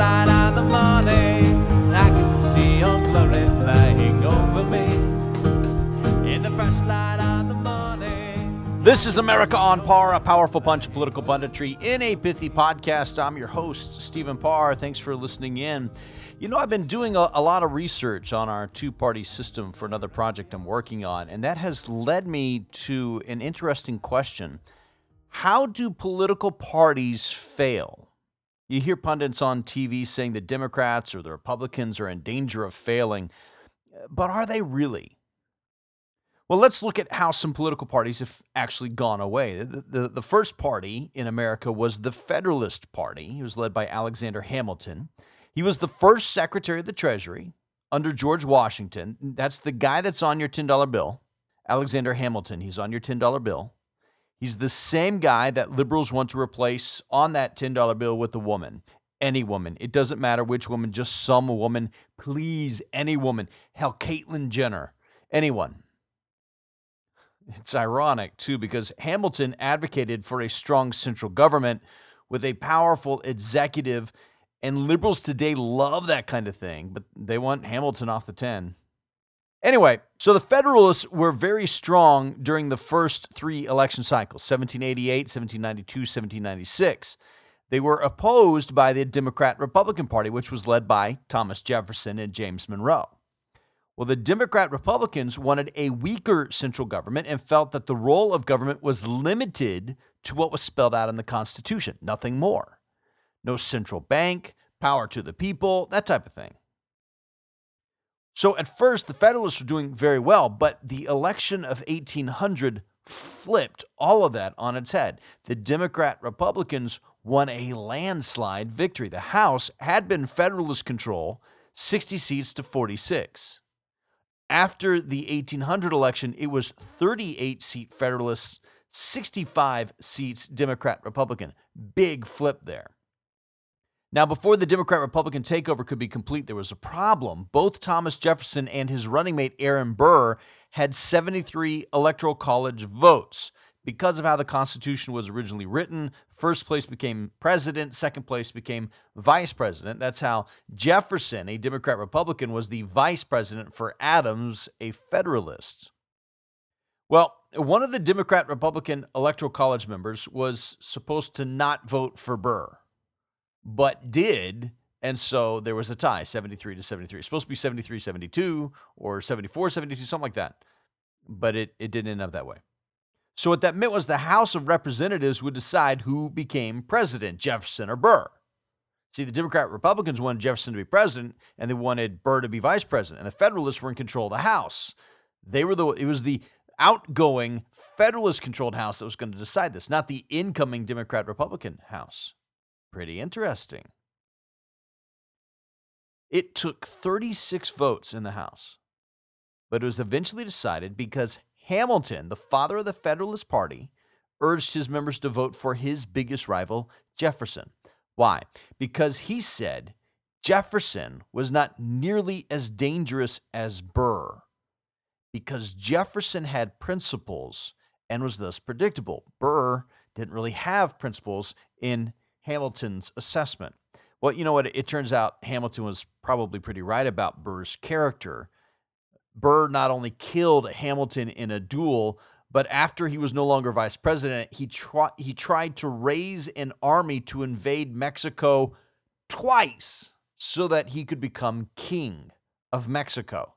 light of the morning, I can see your glory flying over me. In the first light. This is America on Par, a powerful punch of political punditry in a pithy podcast. I'm your host, Stephen Parr. Thanks for listening in. You know, I've been doing a, a lot of research on our two party system for another project I'm working on, and that has led me to an interesting question How do political parties fail? You hear pundits on TV saying the Democrats or the Republicans are in danger of failing, but are they really? Well, let's look at how some political parties have actually gone away. The, the, the, first party in America was the Federalist Party. It was led by Alexander Hamilton. He was the first Secretary of the Treasury under George Washington. That's the guy that's on your $10 bill, Alexander Hamilton. He's on your $10 bill. He's the same guy that liberals want to replace on that $10 bill with a woman. Any woman. It doesn't matter which woman, just some woman. Please, any woman. Hell, Caitlyn Jenner. Anyone. It's ironic, too, because Hamilton advocated for a strong central government with a powerful executive and liberals today love that kind of thing, but they want Hamilton off the 10. Anyway, so the Federalists were very strong during the first three election cycles 1788, 1792, 1796. They were opposed by the Democrat Republican Party, which was led by Thomas Jefferson and James Monroe. Well, the Democrat Republicans wanted a weaker central government and felt that the role of government was limited to what was spelled out in the Constitution, nothing more no central bank, power to the people, that type of thing. So at first, the Federalists were doing very well, but the election of 1800 flipped all of that on its head. The Democrat Republicans won a landslide victory. The House had been Federalist control, 60 seats to 46. After the 1800 election, it was 38 seat Federalists, 65 seats Democrat Republican. Big flip there. Now, before the Democrat Republican takeover could be complete, there was a problem. Both Thomas Jefferson and his running mate, Aaron Burr, had 73 Electoral College votes. Because of how the Constitution was originally written, first place became president, second place became vice president. That's how Jefferson, a Democrat Republican, was the vice president for Adams, a Federalist. Well, one of the Democrat Republican Electoral College members was supposed to not vote for Burr but did. And so there was a tie, 73 to 73. It's supposed to be 73 72 or 74 72, something like that. But it, it didn't end up that way. So what that meant was the House of Representatives would decide who became president, Jefferson or Burr. See, the Democrat Republicans wanted Jefferson to be president, and they wanted Burr to be vice president. And the Federalists were in control of the House. They were the it was the outgoing Federalist controlled House that was going to decide this, not the incoming Democrat Republican House. Pretty interesting. It took 36 votes in the House, but it was eventually decided because Hamilton, the father of the Federalist Party, urged his members to vote for his biggest rival, Jefferson. Why? Because he said Jefferson was not nearly as dangerous as Burr, because Jefferson had principles and was thus predictable. Burr didn't really have principles in Hamilton's assessment. Well, you know what? It turns out Hamilton was probably pretty right about Burr's character. Burr not only killed Hamilton in a duel, but after he was no longer vice president, he, try, he tried to raise an army to invade Mexico twice so that he could become king of Mexico.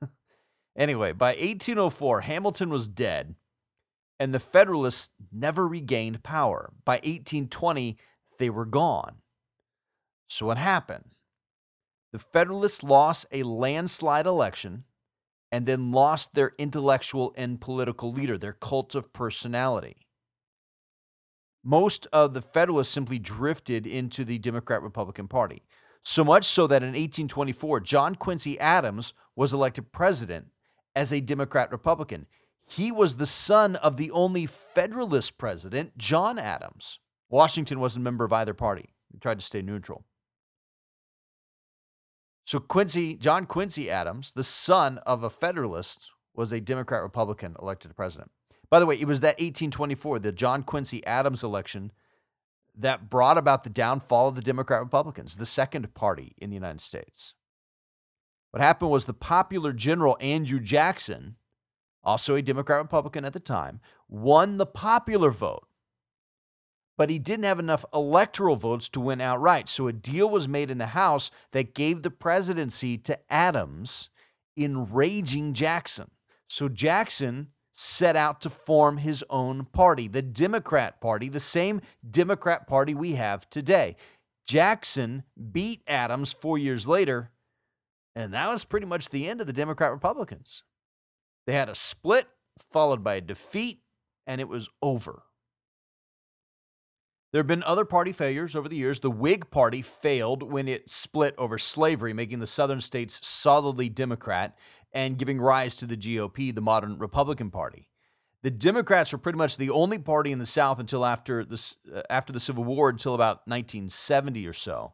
anyway, by 1804, Hamilton was dead, and the Federalists never regained power. By 1820, they were gone. So, what happened? The Federalists lost a landslide election and then lost their intellectual and political leader, their cult of personality. Most of the Federalists simply drifted into the Democrat Republican Party. So much so that in 1824, John Quincy Adams was elected president as a Democrat Republican. He was the son of the only Federalist president, John Adams. Washington wasn't a member of either party. He tried to stay neutral. So Quincy, John Quincy Adams, the son of a Federalist, was a Democrat Republican elected president. By the way, it was that 1824, the John Quincy Adams election, that brought about the downfall of the Democrat Republicans, the second party in the United States. What happened was the popular general Andrew Jackson, also a Democrat Republican at the time, won the popular vote. But he didn't have enough electoral votes to win outright. So a deal was made in the House that gave the presidency to Adams, enraging Jackson. So Jackson set out to form his own party, the Democrat Party, the same Democrat Party we have today. Jackson beat Adams four years later, and that was pretty much the end of the Democrat Republicans. They had a split followed by a defeat, and it was over. There have been other party failures over the years. The Whig Party failed when it split over slavery, making the southern states solidly Democrat and giving rise to the GOP, the modern Republican Party. The Democrats were pretty much the only party in the South until after the, uh, after the Civil War, until about 1970 or so.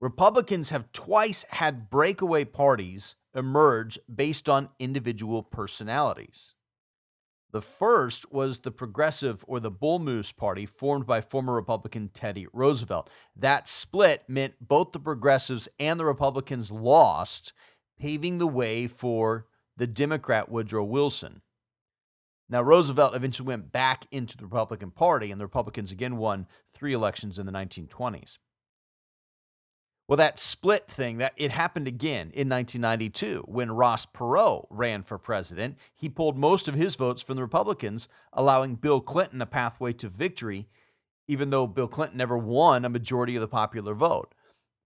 Republicans have twice had breakaway parties emerge based on individual personalities. The first was the Progressive or the Bull Moose Party, formed by former Republican Teddy Roosevelt. That split meant both the Progressives and the Republicans lost, paving the way for the Democrat Woodrow Wilson. Now, Roosevelt eventually went back into the Republican Party, and the Republicans again won three elections in the 1920s. Well, that split thing that it happened again in 1992 when Ross Perot ran for president. He pulled most of his votes from the Republicans, allowing Bill Clinton a pathway to victory, even though Bill Clinton never won a majority of the popular vote.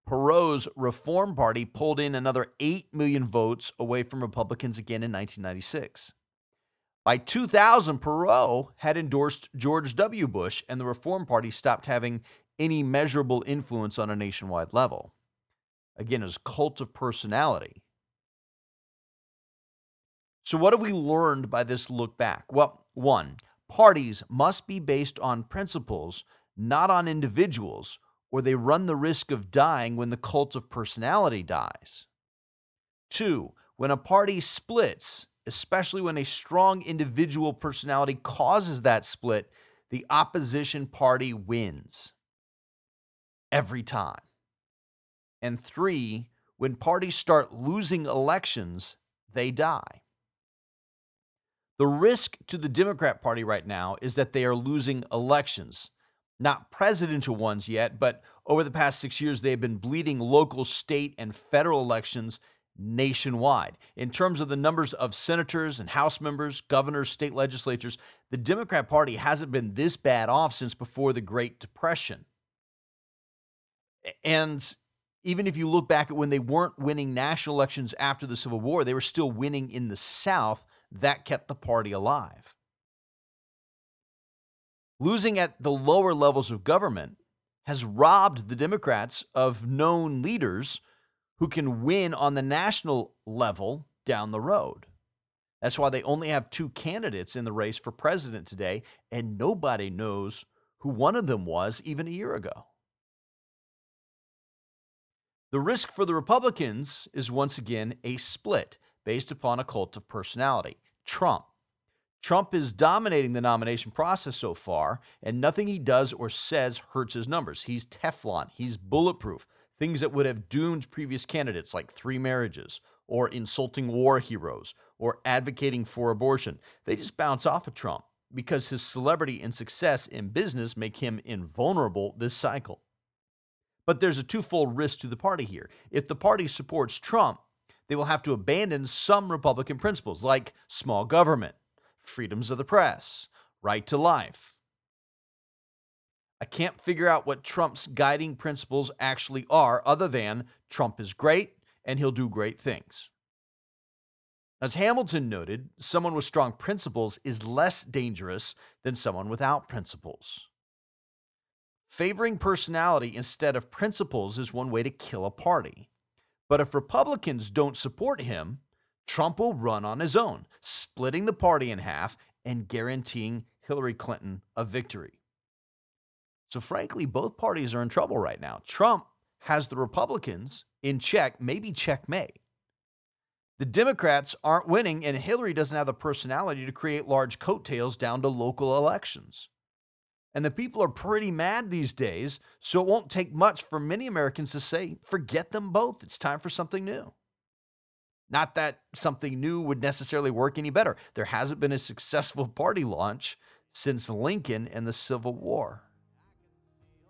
Perot's Reform Party pulled in another 8 million votes away from Republicans again in 1996. By 2000, Perot had endorsed George W. Bush, and the Reform Party stopped having any measurable influence on a nationwide level. Again, his cult of personality. So, what have we learned by this look back? Well, one, parties must be based on principles, not on individuals, or they run the risk of dying when the cult of personality dies. Two, when a party splits, especially when a strong individual personality causes that split, the opposition party wins every time. And three, when parties start losing elections, they die. The risk to the Democrat Party right now is that they are losing elections, not presidential ones yet, but over the past six years, they have been bleeding local, state, and federal elections nationwide. In terms of the numbers of senators and House members, governors, state legislatures, the Democrat Party hasn't been this bad off since before the Great Depression. And even if you look back at when they weren't winning national elections after the Civil War, they were still winning in the South. That kept the party alive. Losing at the lower levels of government has robbed the Democrats of known leaders who can win on the national level down the road. That's why they only have two candidates in the race for president today, and nobody knows who one of them was even a year ago. The risk for the Republicans is once again a split based upon a cult of personality Trump. Trump is dominating the nomination process so far, and nothing he does or says hurts his numbers. He's Teflon, he's bulletproof. Things that would have doomed previous candidates, like three marriages, or insulting war heroes, or advocating for abortion, they just bounce off of Trump because his celebrity and success in business make him invulnerable this cycle. But there's a twofold risk to the party here. If the party supports Trump, they will have to abandon some Republican principles like small government, freedoms of the press, right to life. I can't figure out what Trump's guiding principles actually are, other than Trump is great and he'll do great things. As Hamilton noted, someone with strong principles is less dangerous than someone without principles. Favoring personality instead of principles is one way to kill a party. But if Republicans don't support him, Trump will run on his own, splitting the party in half and guaranteeing Hillary Clinton a victory. So, frankly, both parties are in trouble right now. Trump has the Republicans in check, maybe checkmate. The Democrats aren't winning, and Hillary doesn't have the personality to create large coattails down to local elections. And the people are pretty mad these days, so it won't take much for many Americans to say, forget them both. It's time for something new. Not that something new would necessarily work any better. There hasn't been a successful party launch since Lincoln and the Civil War.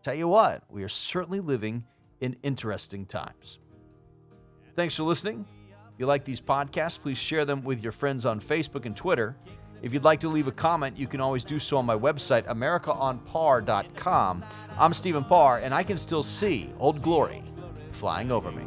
Tell you what, we are certainly living in interesting times. Thanks for listening. If you like these podcasts, please share them with your friends on Facebook and Twitter. If you'd like to leave a comment, you can always do so on my website, AmericaOnPar.com. I'm Stephen Parr, and I can still see Old Glory flying over me.